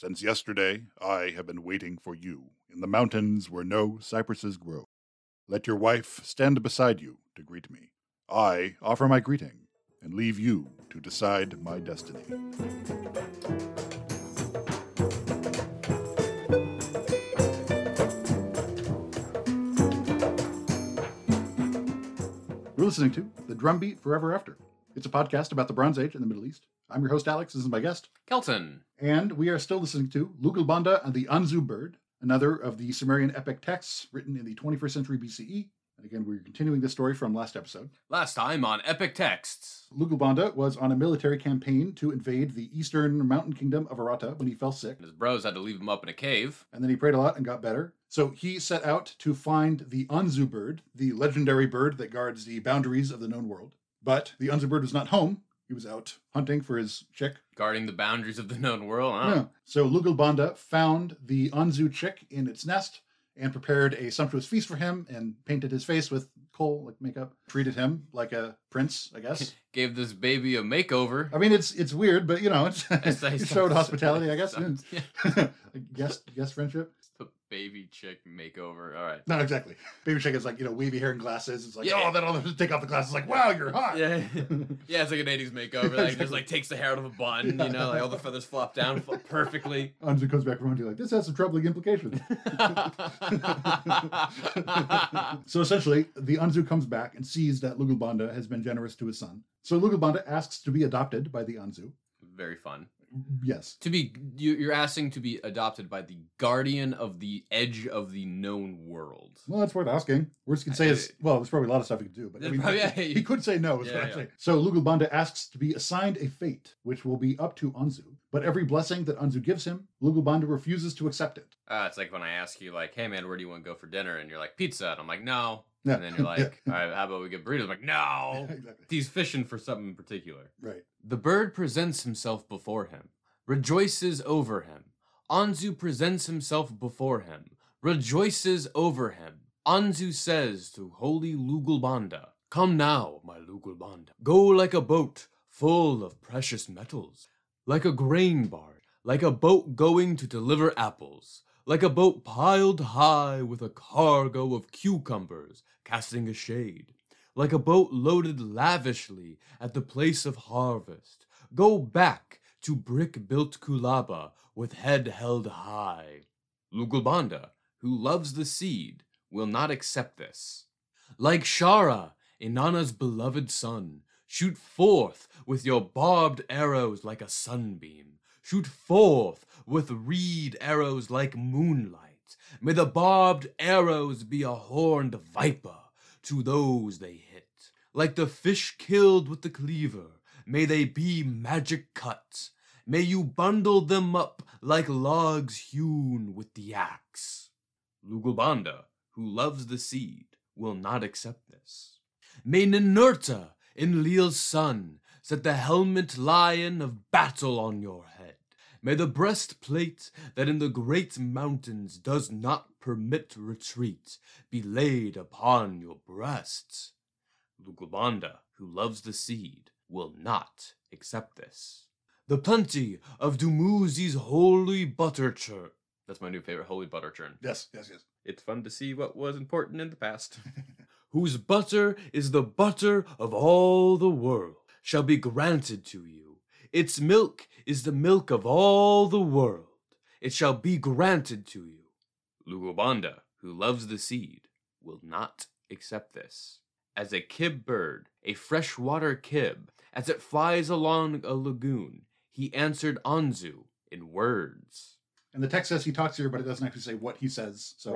Since yesterday, I have been waiting for you in the mountains where no cypresses grow. Let your wife stand beside you to greet me. I offer my greeting and leave you to decide my destiny. You're listening to The Drumbeat Forever After. It's a podcast about the Bronze Age in the Middle East. I'm your host, Alex. This is my guest. Kelten. And we are still listening to Lugalbanda and the Anzu Bird, another of the Sumerian epic texts written in the 21st century BCE. And again, we're continuing this story from last episode. Last time on Epic Texts. Lugalbanda was on a military campaign to invade the eastern mountain kingdom of Aratta when he fell sick. His bros had to leave him up in a cave. And then he prayed a lot and got better. So he set out to find the Anzu bird, the legendary bird that guards the boundaries of the known world. But the Anzu bird was not home. He was out hunting for his chick. Guarding the boundaries of the known world. Huh? Yeah. So Lugalbanda found the Anzu chick in its nest and prepared a sumptuous feast for him and painted his face with kohl like makeup. Treated him like a prince, I guess. Gave this baby a makeover. I mean, it's it's weird, but you know, it's, It's it showed hospitality, I guess. Yeah. guest guest friendship. The baby chick makeover. All right. Not exactly. Baby chick is like you know wavy hair and glasses. It's like Yeah. oh, then I'll just take off the glasses. Like wow, you're hot. Yeah. yeah, it's like an 80s makeover. Like, just like takes the hair out of a bun, Yeah. you know, like all the feathers flop down perfectly. Anzu comes back from hunting like this has some troubling implications. so essentially, the Anzu comes back and sees that Lugalbanda has been generous to his son. So Lugalbanda asks to be adopted by the Anzu. Very fun. Yes. To be, you, you're asking to be adopted by the guardian of the edge of the known world. Well, that's worth asking. Worst he could say is, well, there's probably a lot of stuff he could do, but I mean, probably- he could say no, is Yeah, what I'm yeah. saying. So Lugalbanda asks to be assigned a fate, which will be up to Anzu. But every blessing that Anzu gives him, Lugalbanda refuses to accept it. Uh, it's like when I ask you, like, "Hey man, where do you want to go for dinner?" And you're like, "Pizza," and I'm like, "No." Yeah. And then you're like, "All right, how about we get burritos?" I'm like, "No." exactly. He's fishing for something in particular. Right. The bird presents himself before him, rejoices over him. Anzu presents himself before him, rejoices over him. Anzu says to holy Lugalbanda, Come now, my Lugalbanda. Go like a boat full of precious metals, like a grain barge, like a boat going to deliver apples, like a boat piled high with a cargo of cucumbers casting a shade like a boat loaded lavishly at the place of harvest. Go back to brick built Kulaba with head held high. Lugalbanda, who loves the seed, will not accept this. Like Shara, Inanna's beloved son, shoot forth with your barbed arrows like a sunbeam. Shoot forth with reed arrows like moonlight. May the barbed arrows be a horned viper to those they hit. Like the fish killed with the cleaver, may they be magic cut. May you bundle them up like logs hewn with the axe. Lugalbanda, who loves the seed, will not accept this. May Ninurta, Enlil's son, set the helmet lion of battle on your head. May the breastplate that in the great mountains does not permit retreat be laid upon your breasts. Lugalbanda, who loves the seed, will not accept this. The plenty of Dumuzi's holy butter churn. That's my new favorite, holy butter churn. Yes, yes, yes. It's fun to see what was important in the past. Whose butter is the butter of all the world, shall be granted to you. Its milk is the milk of all the world. It shall be granted to you. Lugalbanda, who loves the seed, will not accept this. As a kib bird, a freshwater kib, as it flies along a lagoon, he answered Anzu in words. And the text says he talks here, but it doesn't actually say what he says. So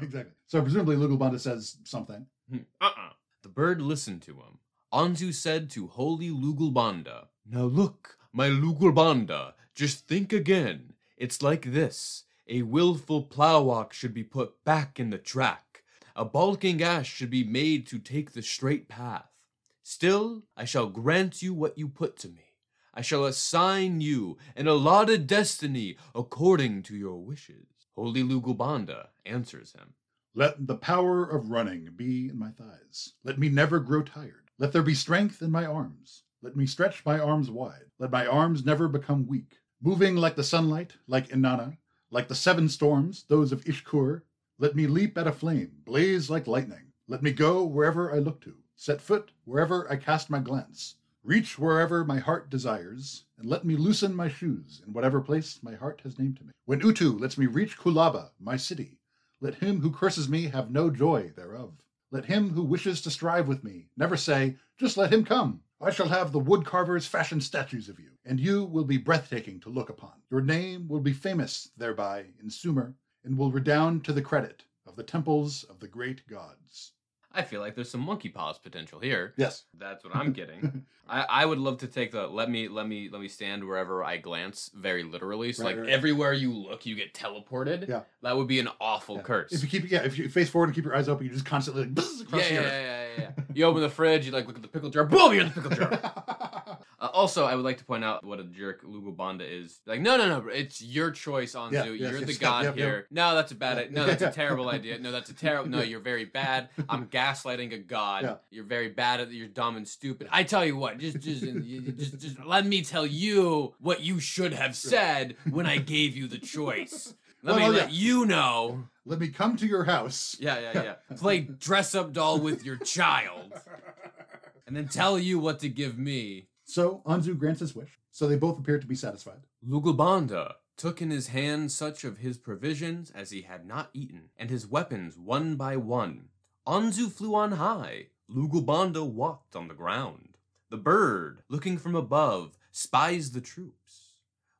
exactly. So presumably Lugalbanda says something. Hmm, uh-uh. The bird listened to him. Anzu said to holy Lugalbanda, Now look, my Lugalbanda, just think again. It's like this. A willful ox should be put back in the track. A balking ass should be made to take the straight path. Still, I shall grant you what you put to me. I shall assign you an allotted destiny according to your wishes. Holy Lugalbanda answers him. Let the power of running be in my thighs. Let me never grow tired. Let there be strength in my arms. Let me stretch my arms wide. Let my arms never become weak. Moving like the sunlight, like Inanna, like the seven storms, those of Ishkur, let me leap at a flame, blaze like lightning. Let me go wherever I look to, set foot wherever I cast my glance, reach wherever my heart desires, and let me loosen my shoes in whatever place my heart has named to me. When Utu lets me reach Kulaba, my city, let him who curses me have no joy thereof. Let him who wishes to strive with me never say, Just let him come. I shall have the woodcarvers fashion statues of you, and you will be breathtaking to look upon. Your name will be famous thereby in Sumer, and will redound to the credit of the temples of the great gods. I feel like there's some monkey paws potential here. Yes. That's what I'm getting. I, I would love to take the let me let me let me stand wherever I glance very literally. So Right, like right. everywhere you look, you get teleported. Yeah. That would be an awful Yeah. curse. If you keep yeah, if you face forward and keep your eyes open, you just constantly like across yeah, the yeah, earth. yeah, yeah, yeah. You open the fridge, you like look at the pickle jar, boom, you're in the pickle jar. Uh, also, I would like to point out what a jerk Lugalbanda is. Like, no, no, no, it's your choice, Anzu. Yeah, you're the yep, god yep, yep. here. No, that's a bad. Yeah. idea. No, that's a terrible idea. No, that's a terrible. No, you're very bad. I'm gaslighting a god. Yeah. You're very bad at. You're dumb and stupid. I tell you what, just, just, just, just let me tell you what you should have said when I gave you the choice. Let Well, me yeah. let you know. Let me come to your house. Yeah, yeah, yeah. Play dress up doll with your child, and then tell you what to give me. So Anzu grants his wish. So they both appear to be satisfied. Lugalbanda took in his hand such of his provisions as he had not eaten, and his weapons one by one. Anzu flew on high, Lugalbanda walked on the ground. The bird, looking from above, spies the troops.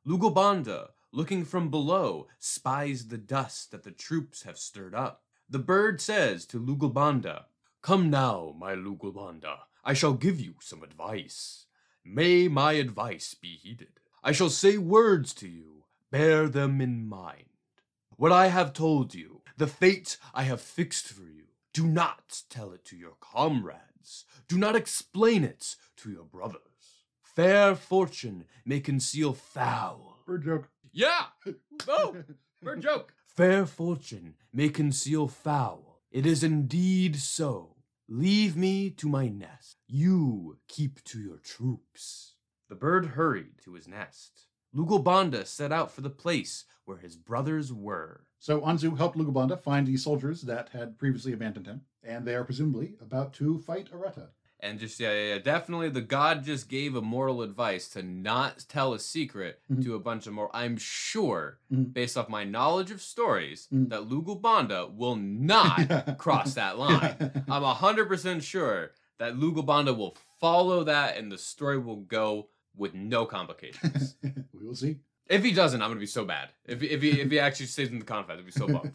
Lugalbanda, looking from below, spies the dust that the troops have stirred up. The bird says to Lugalbanda, Come now, my Lugalbanda, I shall give you some advice. May my advice be heeded. I shall say words to you, bear them in mind. What I have told you, the fate I have fixed for you, do not tell it to your comrades. Do not explain it to your brothers. Fair fortune may conceal foul. Bird joke. Yeah! Oh, bird joke. Fair fortune may conceal foul. It is indeed so. Leave me to my nest. You keep to your troops. The bird hurried to his nest. Lugalbanda set out for the place where his brothers were. So Anzu helped Lugalbanda find the soldiers that had previously abandoned him, and they are presumably about to fight Aratta. And just yeah, yeah, yeah, definitely the god just gave a moral advice to not tell a secret Mhm. to a bunch of more. I'm sure, Mhm. based off my knowledge of stories, Mhm. that Lugalbanda will not cross that line. I'm hundred percent sure that Lugalbanda will follow that, and the story will go with no complications. we will see. if he doesn't, I'm gonna be so bad. If he, if he if he actually stays in the conflict, I'd be so bummed.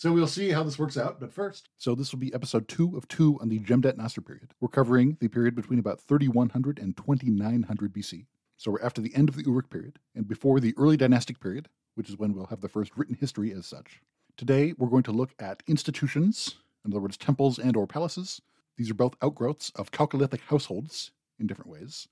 So we'll see how this works out, but first. So this will be episode two of two on the Jemdet Nasr period. We're covering the period between about 3100 and 2900 BC. So we're after the end of the Uruk period and before the early dynastic period, which is when we'll have the first written history as such. Today we're going to look at institutions, in other words, temples and or palaces. These are both outgrowths of Chalcolithic households in different ways,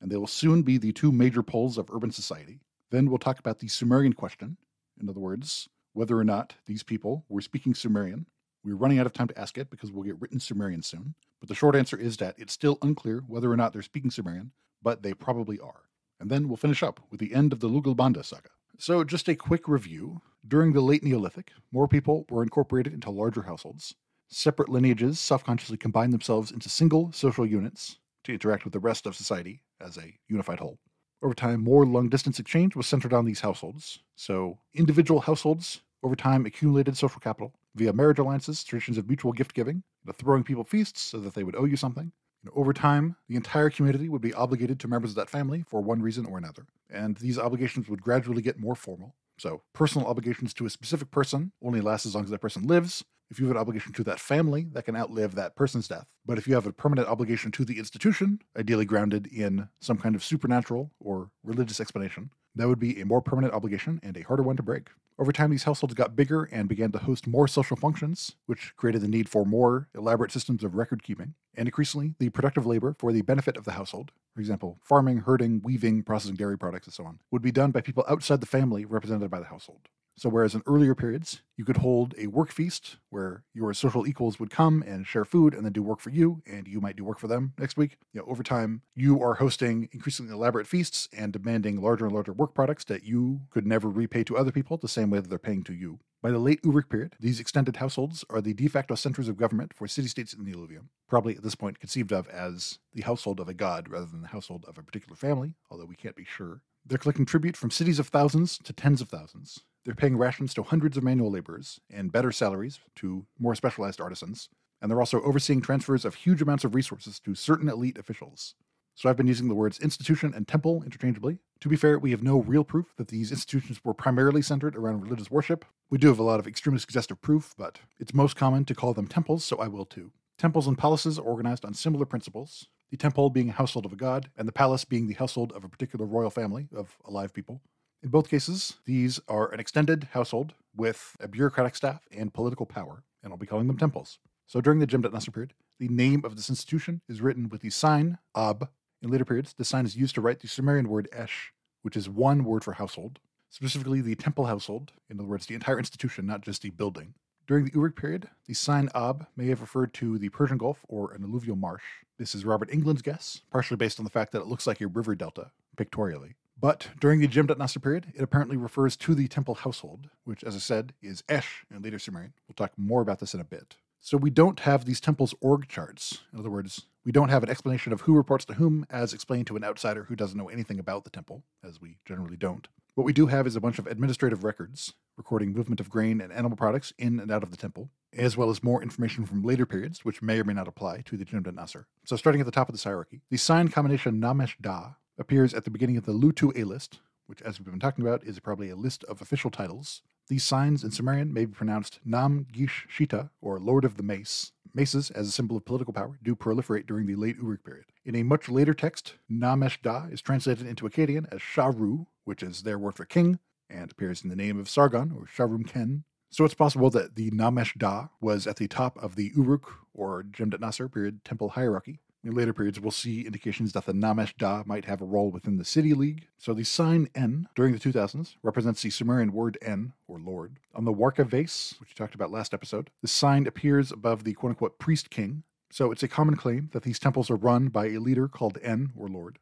and they will soon be the two major poles of urban society. Then we'll talk about the Sumerian question, in other words, whether or not these people were speaking Sumerian. We're running out of time to ask it because we'll get written Sumerian soon. But the short answer is that it's still unclear whether or not they're speaking Sumerian, but they probably are. And then we'll finish up with the end of the Lugalbanda saga. So, just a quick review. During the late Neolithic, more people were incorporated into larger households. Separate lineages self consciously combined themselves into single social units to interact with the rest of society as a unified whole. Over time, more long distance exchange was centered on these households. So, individual households over time accumulated social capital via marriage alliances, traditions of mutual gift giving, throwing people feasts so that they would owe you something. Over time, the entire community would be obligated to members of that family for one reason or another, and these obligations would gradually get more formal. So, personal obligations to a specific person only last as long as that person lives. If you have an obligation to that family, that can outlive that person's death. But if you have a permanent obligation to the institution, ideally grounded in some kind of supernatural or religious explanation, that would be a more permanent obligation and a harder one to break. Over time, these households got bigger and began to host more social functions, which created the need for more elaborate systems of record keeping, and increasingly the productive labor for the benefit of the household, for example, farming, herding, weaving, processing dairy products, and so on, would be done by people outside the family represented by the household. So, whereas in earlier periods, you could hold a work feast where your social equals would come and share food and then do work for you, and you might do work for them next week. You know, over time, you are hosting increasingly elaborate feasts and demanding larger and larger work products that you could never repay to other people the same way that they're paying to you. By the late Uruk period, these extended households are the de facto centers of government for city states in the alluvium, probably at this point conceived of as the household of a god rather than the household of a particular family, although we can't be sure. They're collecting tribute from cities of thousands to tens of thousands. They're paying rations to hundreds of manual laborers and better salaries to more specialized artisans. And they're also overseeing transfers of huge amounts of resources to certain elite officials. So I've been using the words institution and temple interchangeably. To be fair, we have no real proof that these institutions were primarily centered around religious worship. We do have a lot of extremely suggestive proof, but it's most common to call them temples, so I will too. Temples and palaces are organized on similar principles, the temple being a household of a god, and the palace being the household of a particular royal family of alive people. In both cases, these are an extended household with a bureaucratic staff and political power, and I'll be calling them temples. So during the Jemdet Nasr period, the name of this institution is written with the sign Ab in later periods, the sign is used to write the Sumerian word esh, which is one word for household, specifically the temple household, in other words, the entire institution, not just the building. During the Uruk period, the sign Ab may have referred to the Persian Gulf or an alluvial marsh. This is Robert Englund's guess, partially based on the fact that it looks like a river delta, pictorially. But during the Jemdet Nasr period, it apparently refers to the temple household, which, as I said, is Esh in later Sumerian. We'll talk more about this in a bit. So we don't have these temples org charts. In other words, we don't have an explanation of who reports to whom as explained to an outsider who doesn't know anything about the temple, as we generally don't. What we do have is a bunch of administrative records recording movement of grain and animal products in and out of the temple, as well as more information from later periods, which may or may not apply to the Jemdet Nasr. So starting at the top of this hierarchy, the sign combination Namesh Da appears at the beginning of the Lutu A list, which, as we've been talking about, is probably a list of official titles. These signs in Sumerian may be pronounced Nam Gish Shita, or Lord of the Mace. Maces, as a symbol of political power, do proliferate during the late Uruk period. In a much later text, Namesh Da is translated into Akkadian as Sharu, which is their word for king, and appears in the name of Sargon, or Sharum Ken. So it's possible that the Namesh Da was at the top of the Uruk, or Jemdet Nasr period temple hierarchy, in later periods, we'll see indications that the Namesh Da might have a role within the City League. So the sign En during the 2000s represents the Sumerian word En, or Lord. On the Warka vase, which we talked about last episode, the sign appears above the quote unquote priest king. So it's a common claim that these temples are run by a leader called En, or Lord.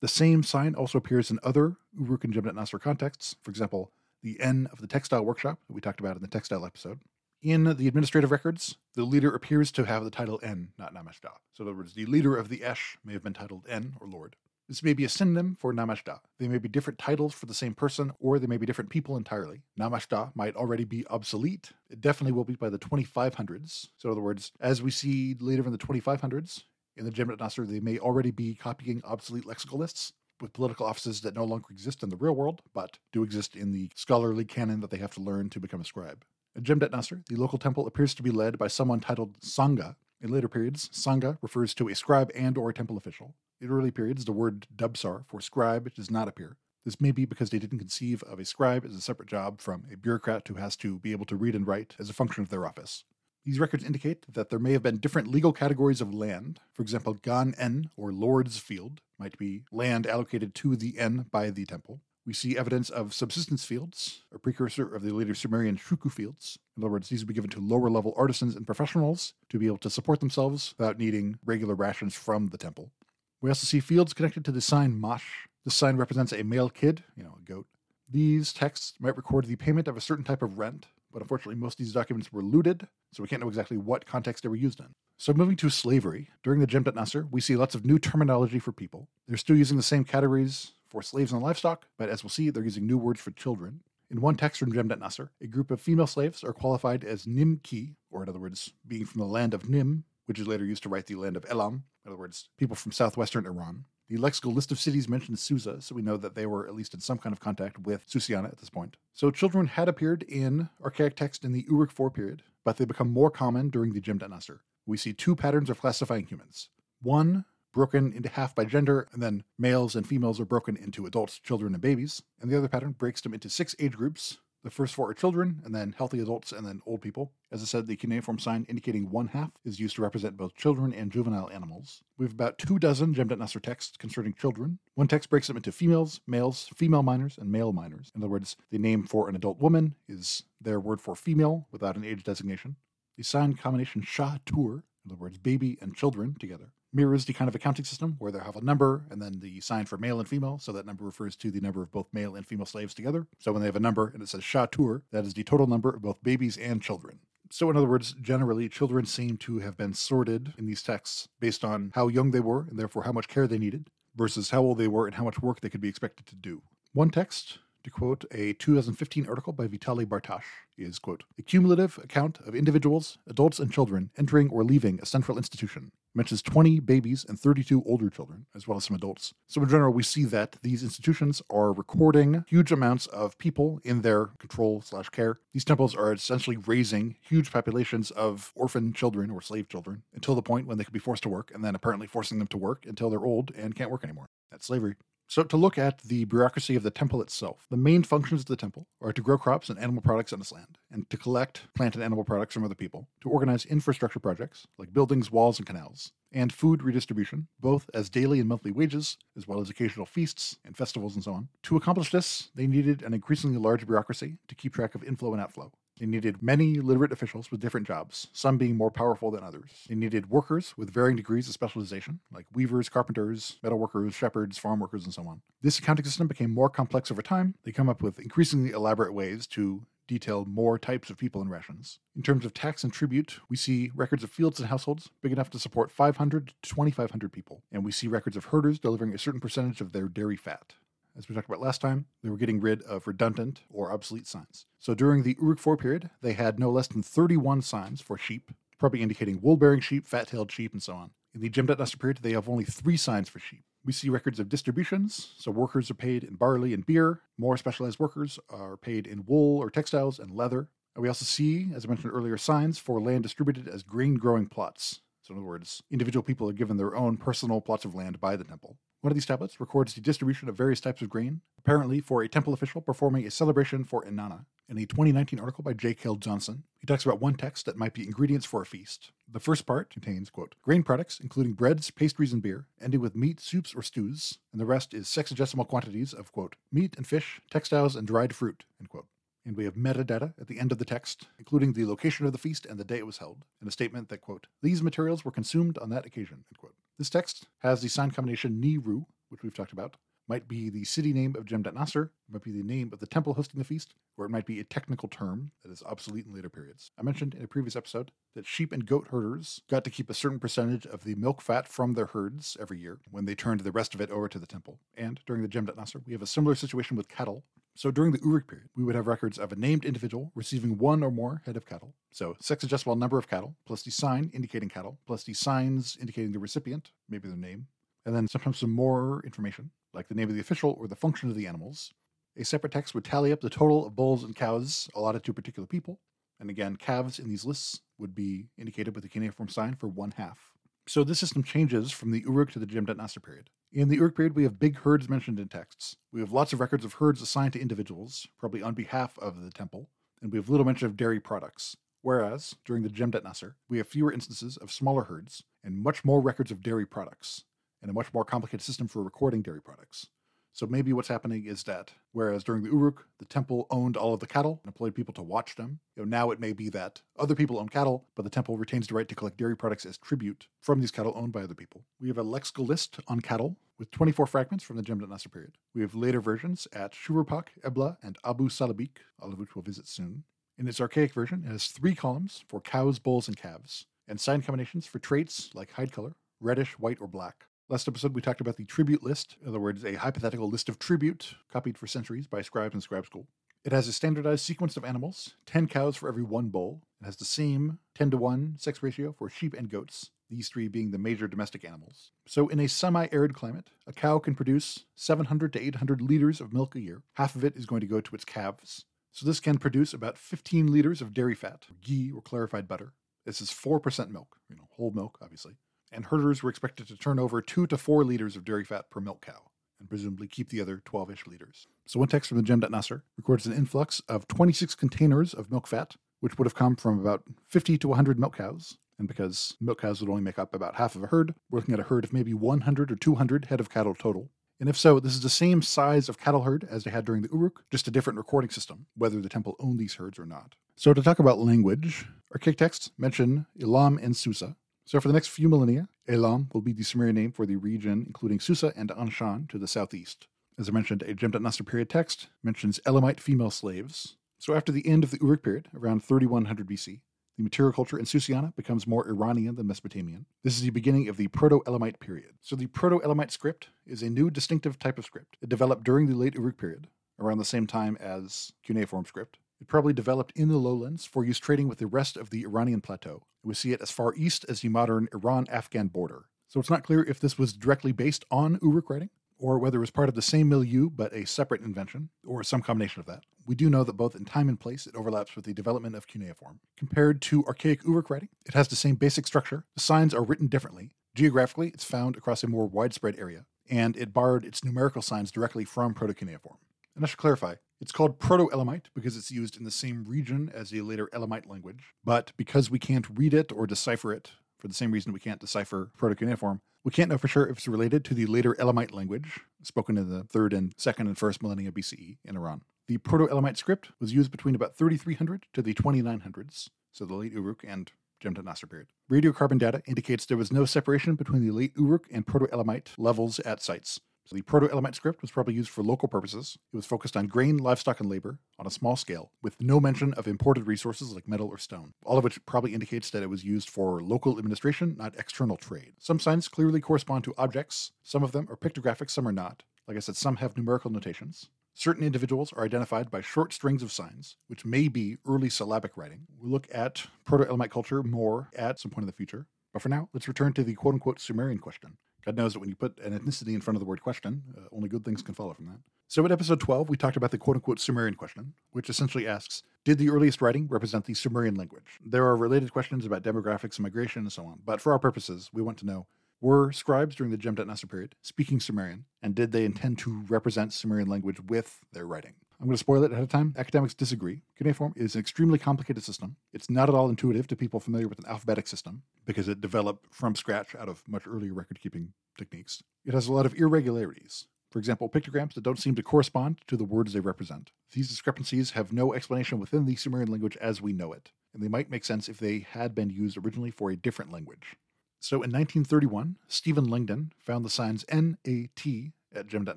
The same sign also appears in other Uruk and Jemdet Nasr contexts. For example, the En of the textile workshop that we talked about in the textile episode. In the administrative records, the leader appears to have the title En, not Namashda. So, in other words, the leader of the Esh may have been titled En or Lord. This may be a synonym for Namashda. They may be different titles for the same person, or they may be different people entirely. Namashda might already be obsolete. It definitely will be by the 2500s. So, in other words, as we see later in the 2500s, in the Jemdet Nasr, they may already be copying obsolete lexical lists with political offices that no longer exist in the real world, but do exist in the scholarly canon that they have to learn to become a scribe. At Jemdet Nasr, the local temple appears to be led by someone titled Sangha. In later periods, Sangha refers to a scribe and or temple official. In early periods, the word dubsar for scribe does not appear. This may be because they didn't conceive of a scribe as a separate job from a bureaucrat who has to be able to read and write as a function of their office. These records indicate that there may have been different legal categories of land. For example, Gan En, or Lord's Field, might be land allocated to the En by the temple. We see evidence of subsistence fields, a precursor of the later Sumerian shuku fields. In other words, these would be given to lower level artisans and professionals to be able to support themselves without needing regular rations from the temple. We also see fields connected to the sign Mash. This sign represents a male kid, you know, a goat. These texts might record the payment of a certain type of rent, but unfortunately, most of these documents were looted, so we can't know exactly what context they were used in. So, moving to slavery, during the Jemdet Nasr, we see lots of new terminology for people. They're still using the same categories for slaves and livestock, but as we'll see, they're using new words for children. In one text from Jemdet Nasr, a group of female slaves are qualified as Nimki, or in other words, being from the land of Nim, which is later used to write the land of Elam, in other words, people from southwestern Iran. The lexical list of cities mentions Susa, so we know that they were at least in some kind of contact with Susiana at this point. So children had appeared in archaic text in the Uruk IV period, but they become more common during the Jemdet Nasr. We see two patterns of classifying humans. One broken into half by gender, and then males and females are broken into adults, children, and babies. And the other pattern breaks them into six age groups The first four are children, and then healthy adults, and then old people. As I said, the cuneiform sign indicating one half is used to represent both children and juvenile animals. We have about two dozen Jemdet Nasr texts concerning children. One text breaks them into females, males, female minors, and male minors. In other words, the name for an adult woman is their word for female without an age designation. The sign combination Shah Tur, in other words, baby and children together, mirrors the kind of accounting system where they have a number and then the sign for male and female. So that number refers to the number of both male and female slaves together. So when they have a number and it says Shatur, that is the total number of both babies and children. So, in other words, generally, children seem to have been sorted in these texts based on how young they were and therefore how much care they needed versus how old they were and how much work they could be expected to do. One text to quote a 2015 article by Vitaly Bartash, is, quote, a cumulative account of individuals, adults, and children entering or leaving a central institution. Mentions 20 babies and 32 older children, as well as some adults. So, in general, we see that these institutions are recording huge amounts of people in their control slash care. These temples are essentially raising huge populations of orphan children or slave children until the point when they could be forced to work, and then apparently forcing them to work until they're old and can't work anymore. That's slavery. So, to look at the bureaucracy of the temple itself, the main functions of the temple are to grow crops and animal products on this land, and to collect plant and animal products from other people, to organize infrastructure projects like buildings, walls, and canals, and food redistribution, both as daily and monthly wages, as well as occasional feasts and festivals and so on. To accomplish this, they needed an increasingly large bureaucracy to keep track of inflow and outflow. They needed many literate officials with different jobs, some being more powerful than others. They needed workers with varying degrees of specialization, like weavers, carpenters, metal workers, shepherds, farm workers, and so on. This accounting system became more complex over time. They come up with increasingly elaborate ways to detail more types of people and rations. In terms of tax and tribute, we see records of fields and households big enough to support 500 to 2,500 people, and we see records of herders delivering a certain percentage of their dairy fat as we talked about last time, they were getting rid of redundant or obsolete signs. So during the Uruk IV period, they had no less than 31 signs for sheep, probably indicating wool bearing sheep, fat tailed sheep, and so on. In the Jemdet Nasr period, they have only three signs for sheep. We see records of distributions, so workers are paid in barley and beer. More specialized workers are paid in wool or textiles and leather. And we also see, as I mentioned earlier, signs for land distributed as grain growing plots. So, in other words, individual people are given their own personal plots of land by the temple. One of these tablets records the distribution of various types of grain, apparently for a temple official performing a celebration for Inanna. In a 2019 article by J. Cale Johnson, he talks about one text that might be ingredients for a feast. The first part contains, quote, grain products, including breads, pastries, and beer, ending with meat, soups, or stews, and the rest is sexagesimal quantities of, quote, meat and fish, textiles, and dried fruit, end quote. And we have metadata at the end of the text, including the location of the feast and the day it was held, and a statement that, quote, these materials were consumed on that occasion, end quote. This text has the sign combination Ni-Ru, which we've talked about, might be the city name of Jemdet Nasr, might be the name of the temple hosting the feast, or it might be a technical term that is obsolete in later periods. I mentioned in a previous episode that sheep and goat herders got to keep a certain percentage of the milk fat from their herds every year when they turned the rest of it over to the temple. And during the Jemdet Nasr, we have a similar situation with cattle. So during the Uruk period, we would have records of a named individual receiving one or more head of cattle. So sexagesimal number of cattle, plus the sign indicating cattle, plus the signs indicating the recipient, maybe their name, and then sometimes some more information, like the name of the official or the function of the animals. A separate text would tally up the total of bulls and cows allotted to particular people. And again, calves in these lists would be indicated with the cuneiform sign for one half. So this system changes from the Uruk to the Jemdet Nasr period. In the Uruk period, we have big herds mentioned in texts. We have lots of records of herds assigned to individuals, probably on behalf of the temple, and we have little mention of dairy products. Whereas, during the Jemdet Nasr, we have fewer instances of smaller herds and much more records of dairy products, and a much more complicated system for recording dairy products. So maybe what's happening is that whereas during the Uruk, the temple owned all of the cattle and employed people to watch them, you know, now it may be that other people own cattle, but the temple retains the right to collect dairy products as tribute from these cattle owned by other people. We have a lexical list on cattle with 24 fragments from the Jemdet Nasr period. We have later versions at Shuruppak, Ebla, and Abu Salabikh, all of which we'll visit soon. In its archaic version, it has three columns for cows, bulls, and calves, and sign combinations for traits like hide color, reddish, white, or black. Last episode, we talked about the tribute list, in other words, a hypothetical list of tribute copied for centuries by scribes in scribe school. It has a standardized sequence of animals 10 cows for every one bull. It has the same 10 to 1 sex ratio for sheep and goats, these three being the major domestic animals. So, in a semi arid climate, a cow can produce 700 to 800 liters of milk a year. Half of it is going to go to its calves. So, this can produce about 15 liters of dairy fat, ghee, or clarified butter. This is 4% milk, you know, whole milk, obviously and herders were expected to turn over two to four liters of dairy fat per milk cow. and presumably keep the other 12 ish liters. So one text from the Jemdet Nasr records an influx of 26 containers of milk fat, which would have come from about 50 to 100 milk cows. And because milk cows would only make up about half of a herd, we're looking at a herd of maybe 100 or 200 head of cattle total. And if so, this is the same size of cattle herd as they had during the Uruk, just a different recording system, whether the temple owned these herds or not. So to talk about language, our archaic texts mention Elam and Susa. So for the next few millennia, Elam will be the Sumerian name for the region including Susa and Anshan to the southeast. As I mentioned, a Jemdet Nasr period text mentions Elamite female slaves. So after the end of the Uruk period, around 3100 BC, the material culture in Susiana becomes more Iranian than Mesopotamian. This is the beginning of the Proto Elamite period. So, the Proto Elamite script is a new distinctive type of script. It developed during the late Uruk period, around the same time as cuneiform script. It probably developed in the lowlands for use trading with the rest of the Iranian plateau. We see it as far east as the modern Iran Afghan border. So, it's not clear if this was directly based on Uruk writing or whether it was part of the same milieu but a separate invention, or some combination of that. We do know that both in time and place it overlaps with the development of cuneiform. Compared to archaic Uruk writing, it has the same basic structure. The signs are written differently. Geographically, it's found across a more widespread area, and it borrowed its numerical signs directly from Proto Cuneiform. And I should clarify, it's called Proto Elamite because it's used in the same region as the later Elamite language, but because we can't read it or decipher it, for the same reason we can't decipher Proto Cuneiform, we can't know for sure if it's related to the later Elamite language, spoken in the 3rd and 2nd and 1st millennia BCE in Iran. The Proto Elamite script was used between about 3300 to the 2900s, so the late Uruk and Jemdet Nasr period. Radiocarbon data indicates there was no separation between the late Uruk and Proto Elamite levels at sites. So the Proto-Elamite script was probably used for local purposes. It was focused on grain, livestock, and labor on a small scale, with no mention of imported resources like metal or stone, all of which probably indicates that it was used for local administration, not external trade. Some signs clearly correspond to objects. Some of them are pictographic, some are not. Like I said, some have numerical notations. Certain individuals are identified by short strings of signs, which may be early syllabic writing. We'll look at Proto Elamite culture more at some point in the future. But for now, let's return to the quote unquote Sumerian question. God knows that when you put an ethnicity in front of the word question, uh, only good things can follow from that. So, in episode 12, we talked about the quote unquote Sumerian question, which essentially asks Did the earliest writing represent the Sumerian language? There are related questions about demographics and migration and so on, but for our purposes, we want to know were scribes during the Jemdet Nasr period speaking Sumerian, and did they intend to represent Sumerian language with their writing? I'm going to spoil it ahead of time. Academics disagree. Cuneiform is an extremely complicated system. It's not at all intuitive to people familiar with an alphabetic system because it developed from scratch out of much earlier record keeping techniques. It has a lot of irregularities. For example, pictograms that don't seem to correspond to the words they represent. These discrepancies have no explanation within the Sumerian language as we know it, and they might make sense if they had been used originally for a different language. So in 1931, Stephen Langdon found the signs N A T at Jemdet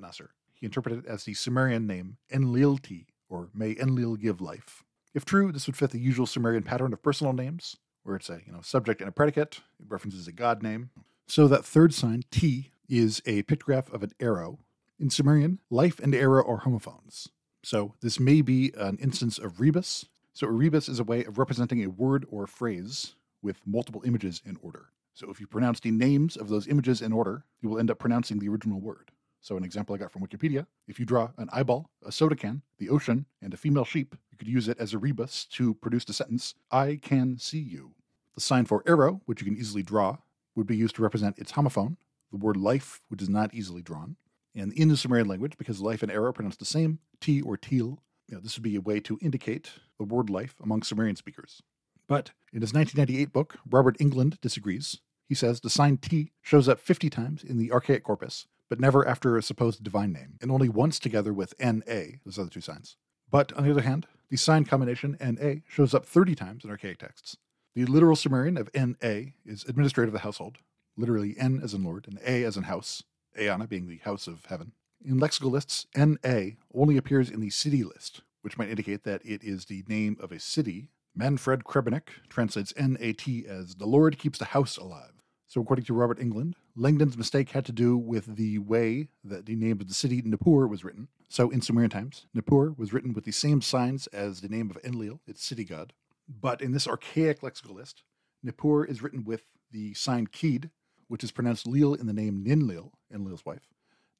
Nasr. He interpreted it as the Sumerian name Enlil-T, or May Enlil give life. If true, this would fit the usual Sumerian pattern of personal names, where it's a you know subject and a predicate. It references a god name. So that third sign T is a pictograph of an arrow. In Sumerian, life and arrow are homophones. So this may be an instance of rebus. So a rebus is a way of representing a word or a phrase with multiple images in order. So if you pronounce the names of those images in order, you will end up pronouncing the original word. So, an example I got from Wikipedia if you draw an eyeball, a soda can, the ocean, and a female sheep, you could use it as a rebus to produce the sentence, I can see you. The sign for arrow, which you can easily draw, would be used to represent its homophone, the word life, which is not easily drawn. And in the Sumerian language, because life and arrow are pronounced the same, T or teal, you know, this would be a way to indicate the word life among Sumerian speakers. But in his 1998 book, Robert Englund disagrees. He says the sign T shows up 50 times in the archaic corpus, but never after a supposed divine name, and only once together with NA, those other two signs. But on the other hand, the sign combination NA shows up 30 times in archaic texts. The literal Sumerian of NA is administrator of the household, literally N as in Lord and A as in house, Eanna being the house of heaven. In lexical lists, NA only appears in the city list, which might indicate that it is the name of a city. Manfred Krebernik translates NAT as the Lord keeps the house alive. So, according to Robert Englund, Langdon's mistake had to do with the way that the name of the city Nippur was written. So, in Sumerian times, Nippur was written with the same signs as the name of Enlil, its city god. But in this archaic lexical list, Nippur is written with the sign Kid, which is pronounced Lil in the name Ninlil, Enlil's wife,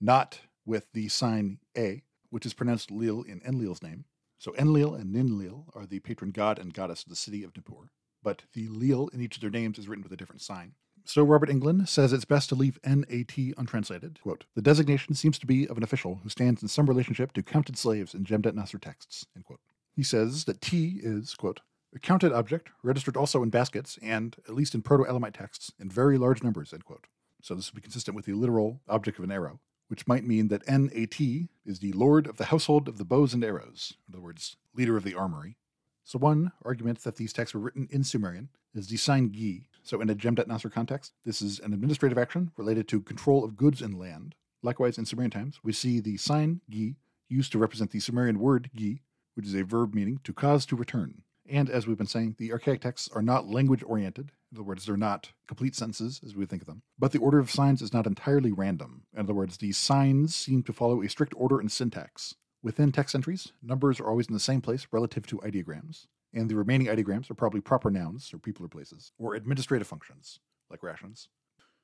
not with the sign A, which is pronounced Lil in Enlil's name. So Enlil and Ninlil are the patron god and goddess of the city of Nippur, but the Lil in each of their names is written with a different sign. So Robert Englund says it's best to leave NAT untranslated. Quote, the designation seems to be of an official who stands in some relationship to counted slaves in Jemdet Nasr texts. End quote. He says that T is, quote, a counted object registered also in baskets and, at least in Proto Elamite texts, in very large numbers, end quote. So this would be consistent with the literal object of an arrow, which might mean that NAT is the lord of the household of the bows and arrows, in other words, leader of the armory. So one argument that these texts were written in Sumerian is the sign Gi. So in a Jemdet Nasr context, this is an administrative action related to control of goods and land. Likewise, in Sumerian times, we see the sign Gi used to represent the Sumerian word Gi, which is a verb meaning to cause to return. And as we've been saying, the archaic texts are not language oriented. In other words, they're not complete sentences as we would think of them. But the order of signs is not entirely random. In other words, these signs seem to follow a strict order and syntax. Within text entries, numbers are always in the same place relative to ideograms, and the remaining ideograms are probably proper nouns, or people or places, or administrative functions, like rations.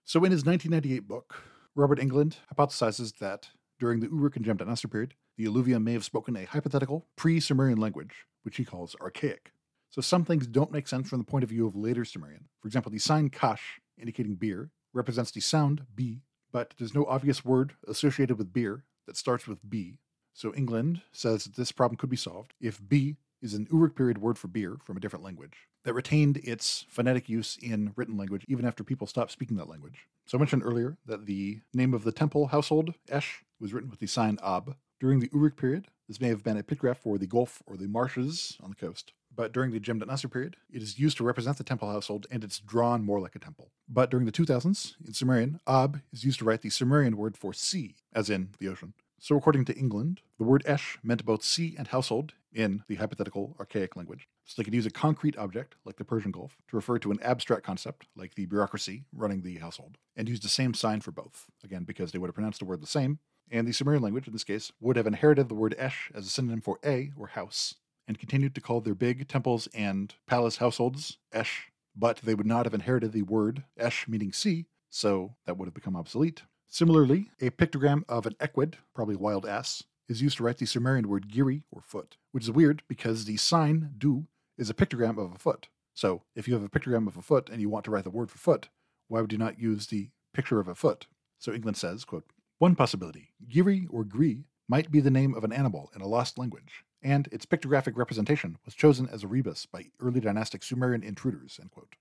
So in his 1998 book, Robert Englund hypothesizes that during the Uruk and Jemdet period, the alluvium may have spoken a hypothetical pre Sumerian language, which he calls archaic. So some things don't make sense from the point of view of later Sumerian. For example, the sign kash, indicating beer, represents the sound b, but there's no obvious word associated with beer that starts with b. So Englund says that this problem could be solved if b is an Uruk period word for beer from a different language that retained its phonetic use in written language even after people stopped speaking that language. So I mentioned earlier that the name of the temple household, Esh, was written with the sign Ab. During the Uruk period, this may have been a pictograph for the Gulf or the marshes on the coast. But during the Jemdet Nasr period, it is used to represent the temple household and it's drawn more like a temple. But during the 2000s, in Sumerian, Ab is used to write the Sumerian word for sea, as in the ocean. So, according to Englund, the word esh meant both sea and household in the hypothetical archaic language. So, they could use a concrete object, like the Persian Gulf, to refer to an abstract concept, like the bureaucracy running the household, and use the same sign for both, again, because they would have pronounced the word the same. And the Sumerian language, in this case, would have inherited the word esh as a synonym for a, or house, and continued to call their big temples and palace households esh, but they would not have inherited the word esh meaning sea, so that would have become obsolete. Similarly, a pictogram of an equid, probably wild ass, is used to write the Sumerian word giri or foot, which is weird because the sign du is a pictogram of a foot. So if you have a pictogram of a foot and you want to write the word for foot, why would you not use the picture of a foot? So Englund says, quote, one possibility, giri or gri, might be the name of an animal in a lost language, and its pictographic representation was chosen as a rebus by early dynastic Sumerian intruders, end quote.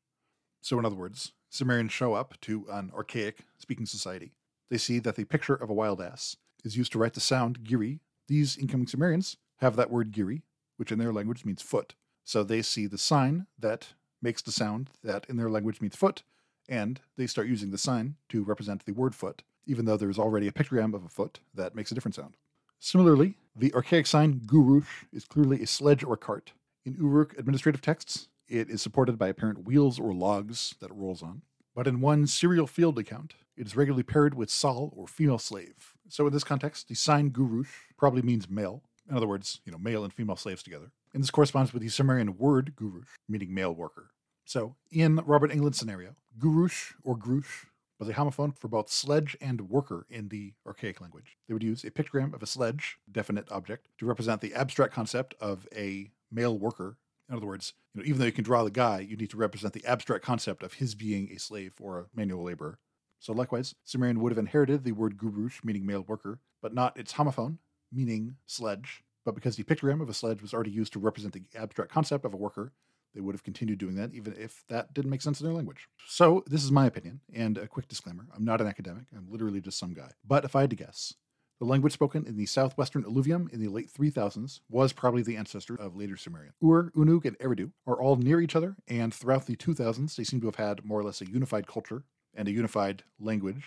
So in other words, Sumerians show up to an archaic speaking society they see that the picture of a wild ass is used to write the sound giri. These incoming Sumerians have that word giri, which in their language means foot. So they see the sign that makes the sound that in their language means foot, and they start using the sign to represent the word foot, even though there's already a pictogram of a foot that makes a different sound. Similarly, the archaic sign gurush is clearly a sledge or cart. In Uruk administrative texts, it is supported by apparent wheels or logs that it rolls on. But in one serial field account, it is regularly paired with Sal or female slave. So in this context, the sign gurush probably means male. In other words, you know, male and female slaves together. And this corresponds with the Sumerian word gurush, meaning male worker. So in Robert Englund's scenario, gurush or grush was a homophone for both sledge and worker in the archaic language. They would use a pictogram of a sledge, definite object, to represent the abstract concept of a male worker. In other words, you know, even though you can draw the guy, you need to represent the abstract concept of his being a slave or a manual laborer. So likewise, Sumerian would have inherited the word gurush, meaning male worker, but not its homophone, meaning sledge. But because the pictogram of a sledge was already used to represent the abstract concept of a worker, they would have continued doing that even if that didn't make sense in their language. So, this is my opinion, and a quick disclaimer I'm not an academic, I'm literally just some guy. But if I had to guess, the language spoken in the southwestern alluvium in the late 3000s was probably the ancestor of later Sumerian. Ur, Unug, and Eridu are all near each other, and throughout the 2000s, they seem to have had more or less a unified culture and a unified language.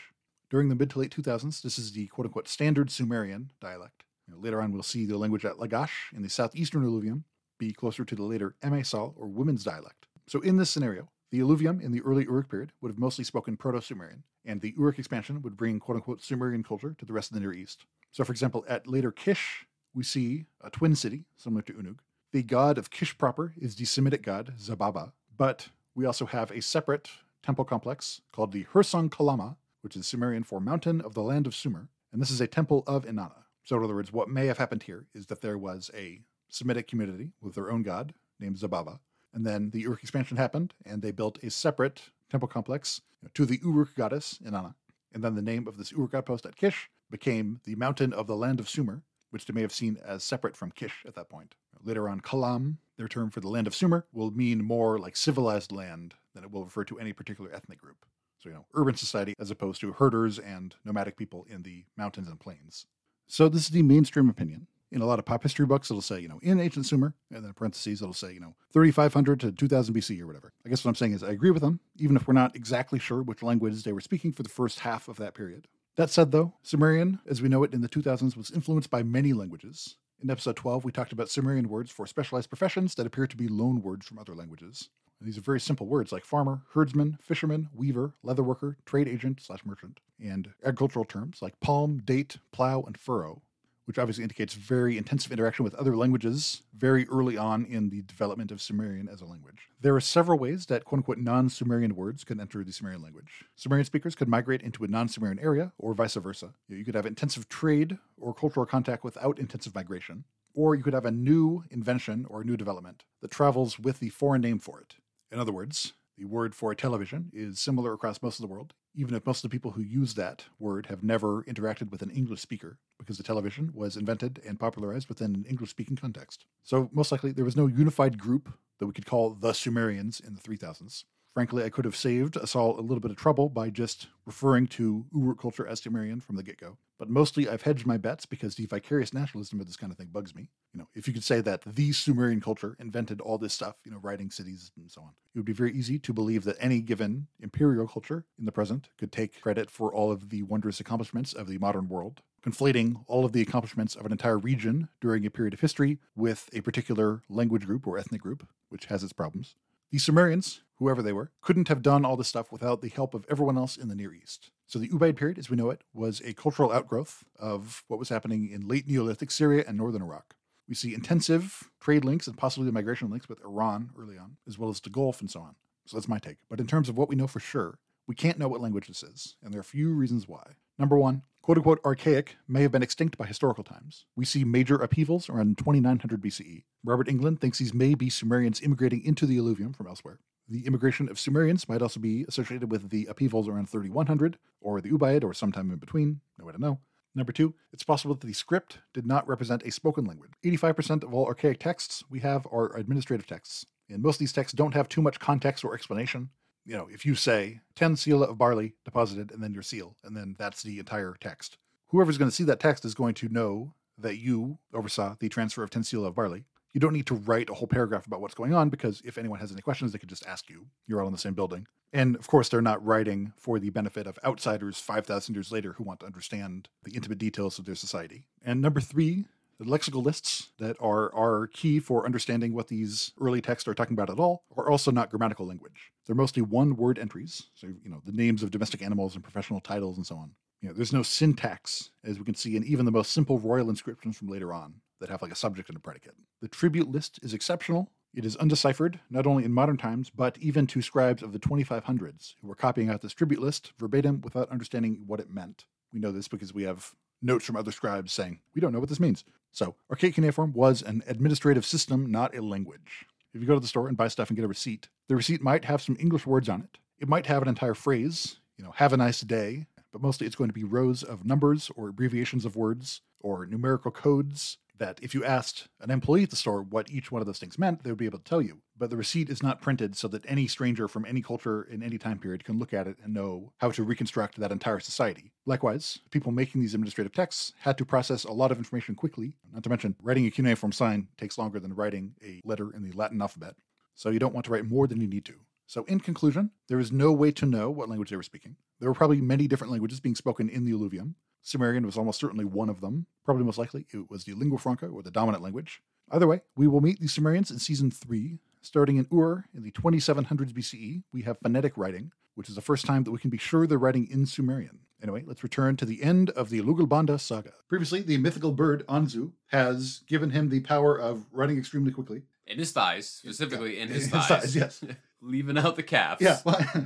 During the mid to late 2000s, this is the quote unquote standard Sumerian dialect. You know, later on, we'll see the language at Lagash in the southeastern alluvium be closer to the later Emesal or women's dialect. So, in this scenario, the alluvium in the early Uruk period would have mostly spoken Proto Sumerian, and the Uruk expansion would bring quote unquote Sumerian culture to the rest of the Near East. So, for example, at later Kish, we see a twin city similar to Unug. The god of Kish proper is the Semitic god Zababa, but we also have a separate temple complex called the Hursag Kalama, which is Sumerian for mountain of the land of Sumer, and this is a temple of Inanna. So, in other words, what may have happened here is that there was a Semitic community with their own god named Zababa, and then the Uruk expansion happened, and they built a separate temple complex to the Uruk goddess, Inanna. And then the name of this Uruk outpost at Kish became the mountain of the land of Sumer, which they may have seen as separate from Kish at that point. Later on, Kalam, their term for the land of Sumer, will mean more like civilized land than it will refer to any particular ethnic group. So, you know, urban society as opposed to herders and nomadic people in the mountains and plains. So, this is the mainstream opinion. In a lot of pop history books, it'll say, you know, in ancient Sumer, and then parentheses, it'll say, you know, 3500 to 2000 BC or whatever. I guess what I'm saying is I agree with them, even if we're not exactly sure which language they were speaking for the first half of that period. That said, though, Sumerian, as we know it in the 2000s, was influenced by many languages. In episode 12, we talked about Sumerian words for specialized professions that appear to be loan words from other languages. And these are very simple words like farmer, herdsman, fisherman, weaver, leatherworker, trade agent slash merchant, and agricultural terms like palm, date, plow, and furrow, which obviously indicates very intensive interaction with other languages very early on in the development of Sumerian as a language. There are several ways that quote unquote non Sumerian words could enter the Sumerian language. Sumerian speakers could migrate into a non Sumerian area, or vice versa. You could have intensive trade or cultural contact without intensive migration. Or you could have a new invention or a new development that travels with the foreign name for it. In other words, the word for television is similar across most of the world, even if most of the people who use that word have never interacted with an English speaker, because the television was invented and popularized within an English speaking context. So, most likely, there was no unified group that we could call the Sumerians in the 3000s. Frankly, I could have saved us all a little bit of trouble by just referring to Uruk culture as Sumerian from the get go. But mostly I've hedged my bets because the vicarious nationalism of this kind of thing bugs me. You know, if you could say that the Sumerian culture invented all this stuff, you know, writing cities and so on, it would be very easy to believe that any given imperial culture in the present could take credit for all of the wondrous accomplishments of the modern world, conflating all of the accomplishments of an entire region during a period of history with a particular language group or ethnic group, which has its problems. The Sumerians, whoever they were, couldn't have done all this stuff without the help of everyone else in the Near East. So the Ubaid period, as we know it, was a cultural outgrowth of what was happening in late Neolithic Syria and northern Iraq. We see intensive trade links and possibly migration links with Iran early on, as well as the Gulf and so on. So that's my take. But in terms of what we know for sure, we can't know what language this is, and there are a few reasons why. Number one, quote unquote archaic may have been extinct by historical times. We see major upheavals around 2900 BCE. Robert Englund thinks these may be Sumerians immigrating into the alluvium from elsewhere. The immigration of Sumerians might also be associated with the upheavals around 3100, or the Ubaid, or sometime in between. No way to know. Number two, it's possible that the script did not represent a spoken language. 85% of all archaic texts we have are administrative texts, and most of these texts don't have too much context or explanation. You know, if you say 10 seah of barley deposited, and then your seal, and then that's the entire text, whoever's going to see that text is going to know that you oversaw the transfer of 10 seah of barley you don't need to write a whole paragraph about what's going on because if anyone has any questions, they could just ask you. You're all in the same building. And of course, they're not writing for the benefit of outsiders 5,000 years later who want to understand the intimate details of their society. And number three, lexical lists that are, are key for understanding what these early texts are talking about at all are also not grammatical language. They're mostly one word entries. So, you know, the names of domestic animals and professional titles and so on. You know, there's no syntax, as we can see in even the most simple royal inscriptions from later on that have like a subject and a predicate. The tribute list is exceptional. It is undeciphered, not only in modern times, but even to scribes of the 2500s who were copying out this tribute list verbatim without understanding what it meant. We know this because we have notes from other scribes saying, we don't know what this means. So, archaic cuneiform was an administrative system, not a language. If you go to the store and buy stuff and get a receipt, the receipt might have some English words on it. It might have an entire phrase, you know, have a nice day, but mostly it's going to be rows of numbers or abbreviations of words or numerical codes that if you asked an employee at the store what each one of those things meant, they would be able to tell you. But the receipt is not printed so that any stranger from any culture in any time period can look at it and know how to reconstruct that entire society. Likewise, people making these administrative texts had to process a lot of information quickly, not to mention writing a cuneiform sign takes longer than writing a letter in the Latin alphabet. So you don't want to write more than you need to. So, in conclusion, there is no way to know what language they were speaking. There were probably many different languages being spoken in the alluvium. Sumerian was almost certainly one of them. Probably most likely it was the lingua franca or the dominant language. Either way, we will meet the Sumerians in season 3. Starting in Ur in the 2700s BCE, we have phonetic writing, which is the first time that we can be sure they're writing in Sumerian. Anyway, let's return to the end of the Lugalbanda saga. Previously, the mythical bird Anzu has given him the power of running extremely quickly. In his thighs, specifically Yeah, in his his thighs. thighs, yes. Leaving out the calves. Yeah, I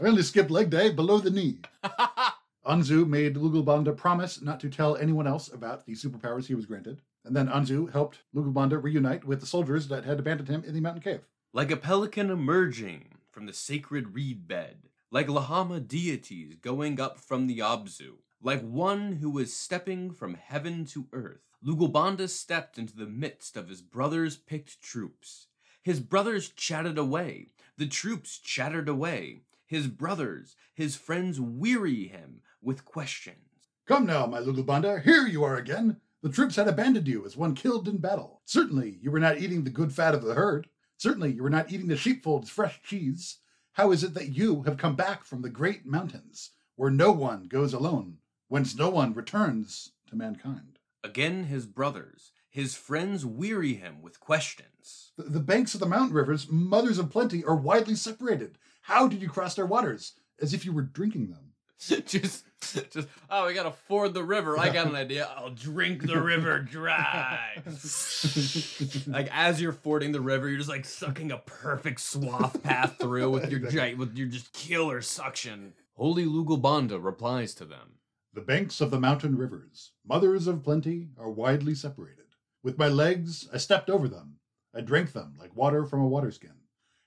only skipped leg day below the knee. Anzu made Lugalbanda promise not to tell anyone else about the superpowers he was granted. And then Anzu helped Lugalbanda reunite with the soldiers that had abandoned him in the mountain cave. like a pelican emerging from the sacred reed bed, like Lahama deities going up from the Abzu, like one who was stepping from heaven to earth. Lugalbanda stepped into the midst of his brothers' picked troops. His brothers chatted away, the troops chattered away. His brothers, his friends weary him with questions. Come now, my Lugalbanda, here you are again. The troops had abandoned you as one killed in battle. Certainly, you were not eating the good fat of the herd. Certainly, you were not eating the sheepfold's fresh cheese. How is it that you have come back from the great mountains, where no one goes alone, whence no one returns to mankind? Again, his brothers, his friends weary him with questions. The, the banks of the mountain rivers, mothers of plenty, are widely separated. How did you cross their waters? As if you were drinking them. just, just, oh, we gotta ford the river. I got an idea. I'll drink the river dry. like as you're fording the river, you're just like sucking a perfect swath path through with your giant, with your just killer suction. Holy Lugalbanda replies to them. The banks of the mountain rivers, mothers of plenty, are widely separated. With my legs, I stepped over them. I drank them like water from a waterskin.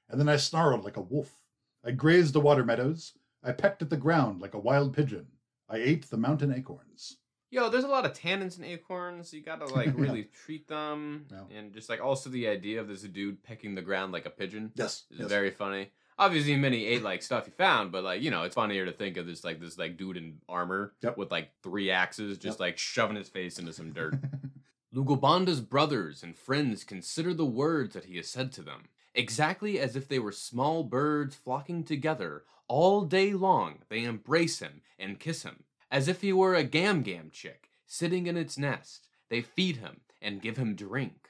And then I snarled like a wolf. I grazed the water meadows. I pecked at the ground like a wild pigeon. I ate the mountain acorns. Yo, there's a lot of tannins in acorns. You gotta like really Yeah. treat them, Yeah. and just like also the idea of this dude pecking the ground like a pigeon Yes. is very funny. Obviously, many ate like stuff he found, but like you know, it's funnier to think of this like this like dude in armor Yep. with like three axes, just Yep. like shoving his face into some dirt. Lugalbanda's brothers and friends consider the words that he has said to them, exactly as if they were small birds flocking together all day long. They embrace him and kiss him, as if he were a gam gam chick sitting in its nest. They feed him and give him drink.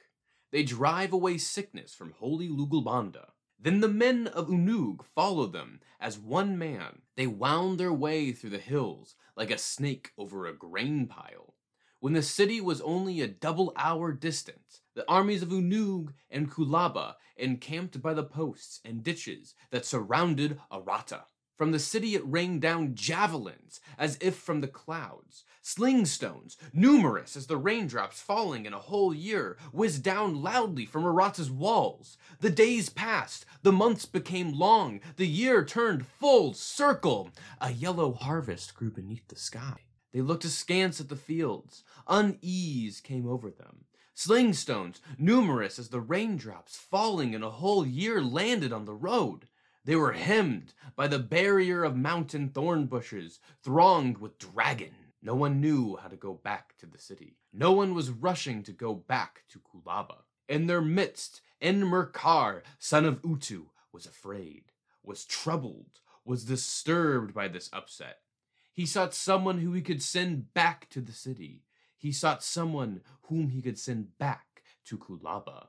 They drive away sickness from holy Lugalbanda. Then the men of Unug follow them as one man. They wound their way through the hills like a snake over a grain pile. When the city was only a double hour distant, the armies of Unug and Kulaba encamped by the posts and ditches that surrounded Aratta. From the city it rained down javelins, as if from the clouds. Sling stones, numerous as the raindrops falling in a whole year, whizzed down loudly from Aratta's walls. The days passed, the months became long, the year turned full circle. A yellow harvest grew beneath the sky. They looked askance at the fields. Unease came over them. Sling stones, numerous as the raindrops falling in a whole year, landed on the road. They were hemmed by the barrier of mountain thorn bushes, thronged with dragon. No one knew how to go back to the city. No one was rushing to go back to Kulaba. In their midst, Enmerkar, son of Utu, was afraid, was troubled, was disturbed by this upset. He sought someone who he could send back to the city. He sought someone whom he could send back to Kulaba.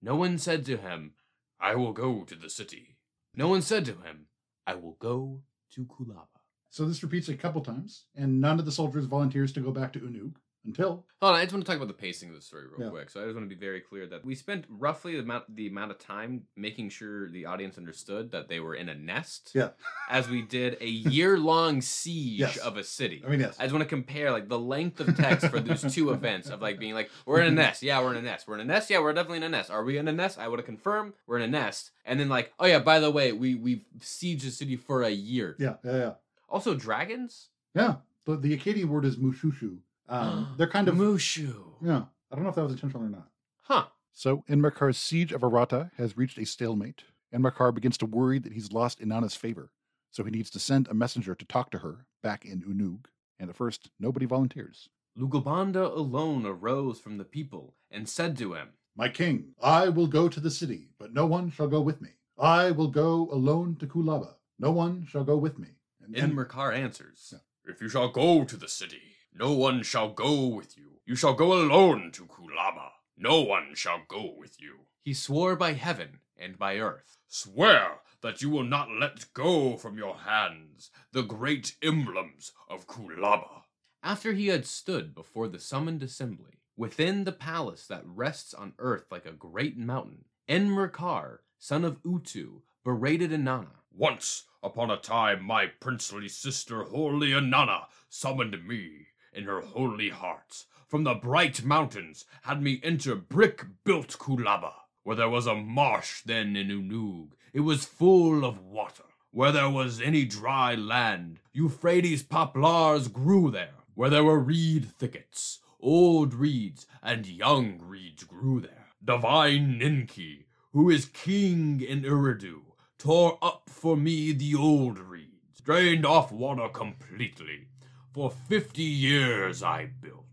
No one said to him, I will go to the city. No one said to him, I will go to Kulaba. So this repeats a couple times, and none of the soldiers volunteers to go back to Unug until Hold on, I just want to talk about the pacing of the story real Yeah. quick. So I just want to be very clear that we spent roughly the amount the amount of time making sure the audience understood that they were in a nest. Yeah. As we did a year long siege Yes. of a city. I mean yes. I just want to compare like the length of text for those two events of like being like, we're in a nest. Yeah, we're in a nest. We're in a nest. Yeah, we're definitely in a nest. Are we in a nest? I would have confirmed we're in a nest. And then like, oh yeah, by the way, we we've sieged the city for a year. Yeah, yeah, yeah. Also, dragons. Yeah. The, the Akkadian word is mushushu. Um, they're kind of Mushu. yeah. I don't know if that was intentional or not. Huh. So Enmerkar's siege of Aratta has reached a stalemate. Enmerkar begins to worry that he's lost Inanna's favor, so he needs to send a messenger to talk to her back in Unug. And at first, nobody volunteers. Lugalbanda alone arose from the people and said to him, My king, I will go to the city, but no one shall go with me. I will go alone to Kulaba. No one shall go with me. And, Enmerkar answers, Yeah. If you shall go to the city, no one shall go with you. You shall go alone to Kulaba. No one shall go with you. He swore by heaven and by earth. Swear that you will not let go from your hands the great emblems of Kulaba. After he had stood before the summoned assembly, within the palace that rests on earth like a great mountain, Enmerkar, son of Utu, berated Inanna. Once upon a time, my princely sister, holy Inanna, summoned me in her holy heart from the bright mountains, had me enter brick built Kulaba. Where there was a marsh then in Unug, it was full of water. Where there was any dry land, Euphrates poplars grew there. Where there were reed thickets, old reeds and young reeds grew there. Divine Ninki, who is king in Eridu, tore up for me the old reeds, drained off water completely. For fifty years I built.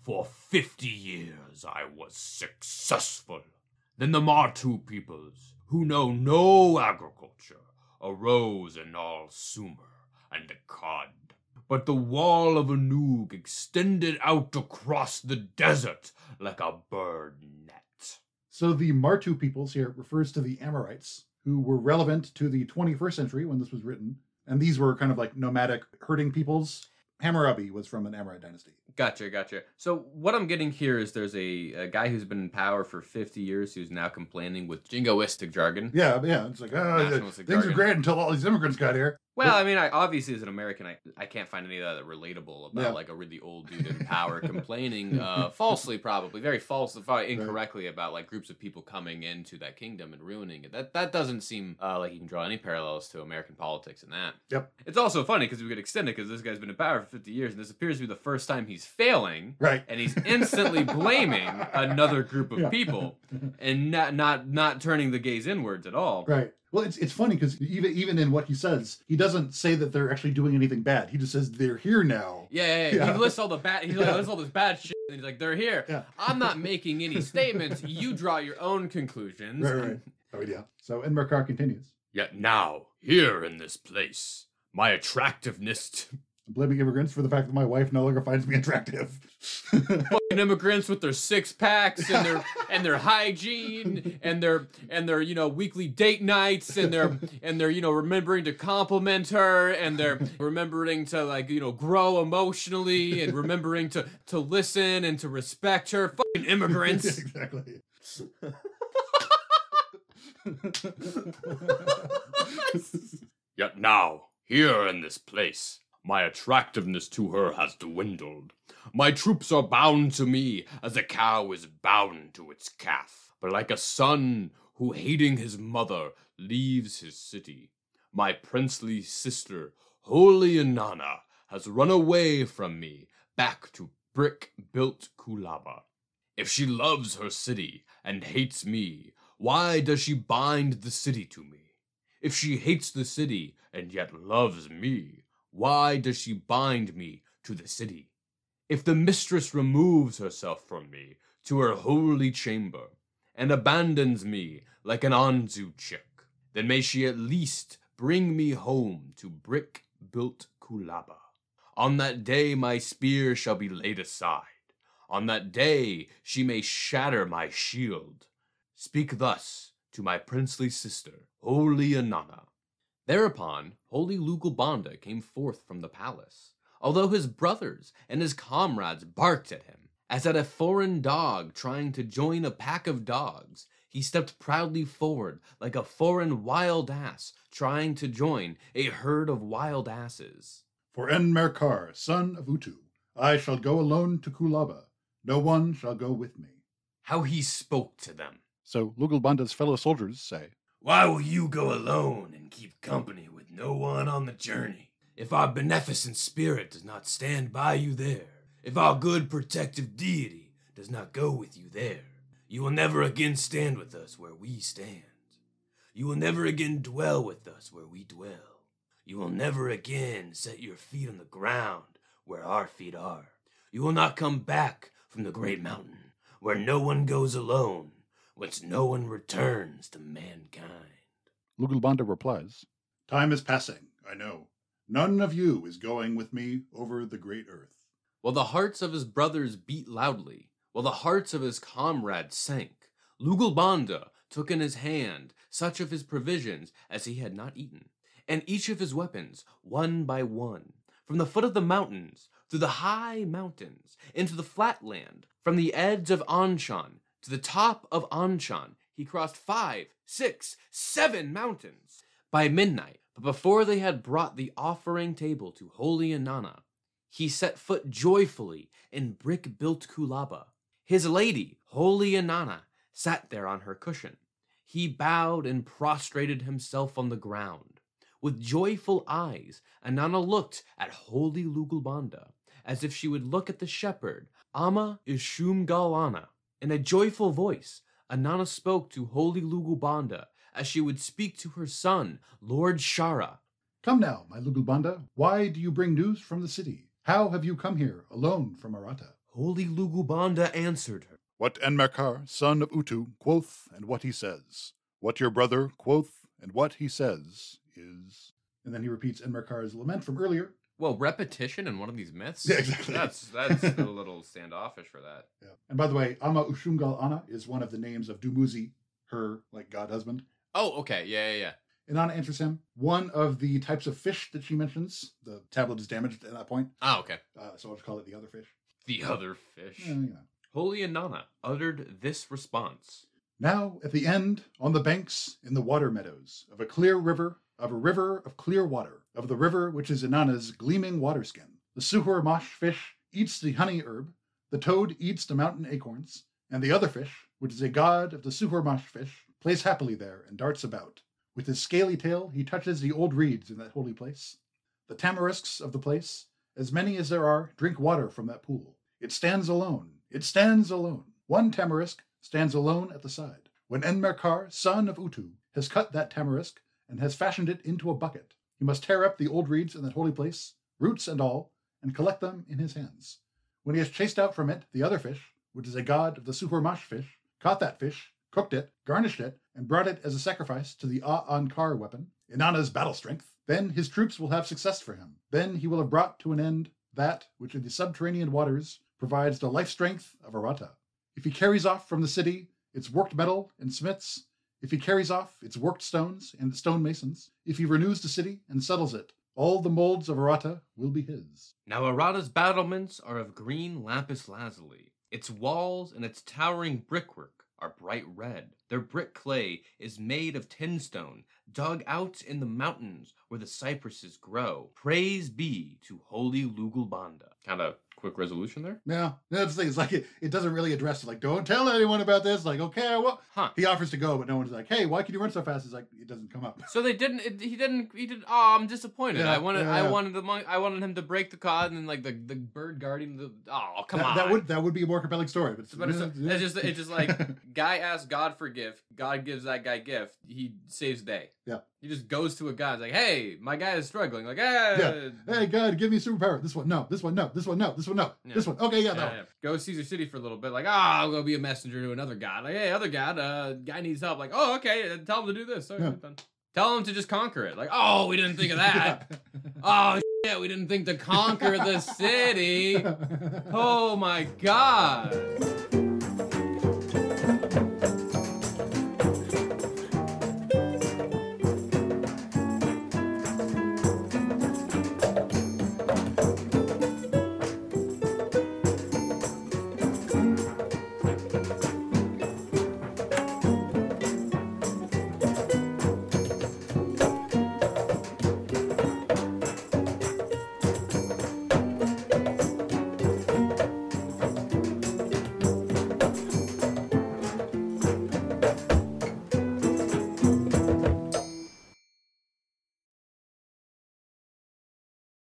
For fifty years I was successful. Then the Martu peoples, who know no agriculture, arose in all Sumer and Akkad. But the wall of Unug extended out across the desert like a bird net. So the Martu peoples here refers to the Amorites, who were relevant to the 21st century when this was written. And these were kind of like nomadic herding peoples. Hammurabi was from an Amorite dynasty. Gotcha, gotcha. So what I'm getting here is there's a, a guy who's been in power for 50 years who's now complaining with jingoistic jargon. Yeah, yeah. It's like, oh, things jargon. are great until all these immigrants got here. Well, I mean, I obviously as an American, I, I can't find any of that relatable about Yeah. like a really old dude in power complaining uh, falsely, probably very falsely, probably incorrectly about like groups of people coming into that kingdom and ruining it. That that doesn't seem uh, like you can draw any parallels to American politics in that. Yep. It's also funny because we could extend it because this guy's been in power for 50 years and this appears to be the first time he's failing. Right. And he's instantly blaming another group of Yeah. people and not not not turning the gaze inwards at all. Right. Well, it's it's funny because even even in what he says, he doesn't say that they're actually doing anything bad. He just says they're here now. Yeah, yeah, yeah. Yeah. he lists all the bad. He Yeah. lists all this bad shit. And he's like, "They're here. Yeah. I'm not making any statements. You draw your own conclusions." Right, right. Oh yeah. So Enmerkar continues, Yet now, here in this place, my attractiveness, blaming immigrants for the fact that my wife no longer finds me attractive. Fucking immigrants with their six packs and their and their hygiene and their and their you know weekly date nights and their and their you know remembering to compliment her and they're remembering to like you know grow emotionally and remembering to to listen and to respect her. Fucking immigrants. exactly. Yet now, here in this place, my attractiveness to her has dwindled. My troops are bound to me as a cow is bound to its calf. But like a son who, hating his mother, leaves his city, my princely sister, holy Inanna, has run away from me back to brick built Kulaba. If she loves her city and hates me, why does she bind the city to me? If she hates the city and yet loves me, why does she bind me to the city? If the mistress removes herself from me to her holy chamber and abandons me like an Anzu chick, then may she at least bring me home to brick built Kulaba. On that day my spear shall be laid aside. On that day she may shatter my shield. Speak thus to my princely sister, holy Inanna. Thereupon, holy Lugalbanda came forth from the palace, although his brothers and his comrades barked at him. As at a foreign dog trying to join a pack of dogs, he stepped proudly forward like a foreign wild ass trying to join a herd of wild asses. For Enmerkar, son of Utu, I shall go alone to Kulaba. No one shall go with me. How he spoke to them. So Lugalbanda's fellow soldiers say, Why will you go alone and keep company with no one on the journey? If our beneficent spirit does not stand by you there, if our good protective deity does not go with you there, you will never again stand with us where we stand. You will never again dwell with us where we dwell. You will never again set your feet on the ground where our feet are. You will not come back from the great mountain where no one goes alone, whence no one returns to mankind. Lugalbanda replies, Time is passing, I know. None of you is going with me over the great earth. While the hearts of his brothers beat loudly, while the hearts of his comrades sank, Lugalbanda took in his hand such of his provisions as he had not eaten, and each of his weapons, one by one, from the foot of the mountains, through the high mountains, into the flat land, from the edge of Anshan to the top of Anshan, he crossed five, six, seven mountains. By midnight, but before they had brought the offering table to holy Inanna, he set foot joyfully in brick built Kulaba. His lady, holy Inanna, sat there on her cushion. He bowed and prostrated himself on the ground. With joyful eyes, Inanna looked at holy Lugalbanda, as if she would look at the shepherd, Ama-ushumgal-ana. In a joyful voice, Inanna spoke to holy Lugalbanda, as she would speak to her son, Lord Shara. Come now, my Lugalbanda, why do you bring news from the city? How have you come here alone from Aratta? Holy Lugalbanda answered her. What Enmerkar, son of Utu, quoth, and what he says. What your brother quoth, and what he says, is. And then he repeats Enmerkar's lament from earlier. Well, repetition in one of these myths? Yeah, exactly. That's that's a little standoffish for that. Yeah. And by the way, Ama-ushumgal-ana is one of the names of Dumuzi, her like god husband. Oh, okay. Yeah, yeah, yeah. And Ana answers him. One of the types of fish that she mentions, the tablet is damaged at that point, Oh, okay. uh, so I'll just call it the other fish. The other fish. Yeah, you know. Holy Inanna uttered this response. Now, at the end, on the banks, in the water meadows, of a clear river, of a river of clear water, of the river which is Inanna's gleaming water skin, the Suhur Mash fish eats the honey herb, the toad eats the mountain acorns, and the other fish, which is a god of the Suhur Mash fish, plays happily there and darts about. With his scaly tail, he touches the old reeds in that holy place. The tamarisks of the place, as many as there are, drink water from that pool. It stands alone. It stands alone. One tamarisk stands alone at the side. When Enmerkar, son of Utu, has cut that tamarisk and has fashioned it into a bucket, he must tear up the old reeds in that holy place, roots and all, and collect them in his hands. When he has chased out from it the other fish, which is a god of the Suhurmash fish, caught that fish, cooked it, garnished it, and brought it as a sacrifice to the Ankar weapon, Inanna's battle strength, then his troops will have success for him. Then he will have brought to an end that which in the subterranean waters provides the life strength of Aratta. If he carries off from the city its worked metal and smiths, if he carries off its worked stones and the stonemasons, if he renews the city and settles it, all the molds of Aratta will be his. Now Aratta's battlements are of green lapis lazuli. Its walls and its towering brickwork are bright red. Their brick clay is made of tinstone, dug out in the mountains where the cypresses grow. Praise be to holy Lugalbanda. Kind of quick resolution there? Yeah, that's the thing. It's like it, it doesn't really address it. Like, don't tell anyone about this. Like, okay, well, Huh. he offers to go, but no one's like, hey, why can you run so fast? It's like it doesn't come up. So they didn't. It, he didn't. He did. Oh, I'm disappointed. Yeah, I wanted. yeah, I yeah. wanted the. mon- I wanted him to break the cod and then like the the bird guarding the. Oh, come that, on. that would that would be a more compelling story. But, But it's, it's just it's just like guy asks God for gift. God gives that guy gift. He saves day. Yeah. He just goes to a guy. It's like, hey, my guy is struggling. Like, hey, ah. hey, God, give me superpower. This one, no. This one, no. This one, no. This one, no. Yeah. This one, okay, yeah, yeah, that yeah. one. Go Caesar City for a little bit. Like, ah, I'll go be a messenger to another god. Like, hey, other god, uh, guy needs help. Like, oh, okay, tell him to do this. Okay, Yeah. Tell him to just conquer it. Like, oh, we didn't think of that. oh shit, we didn't think to conquer the city. Oh my god.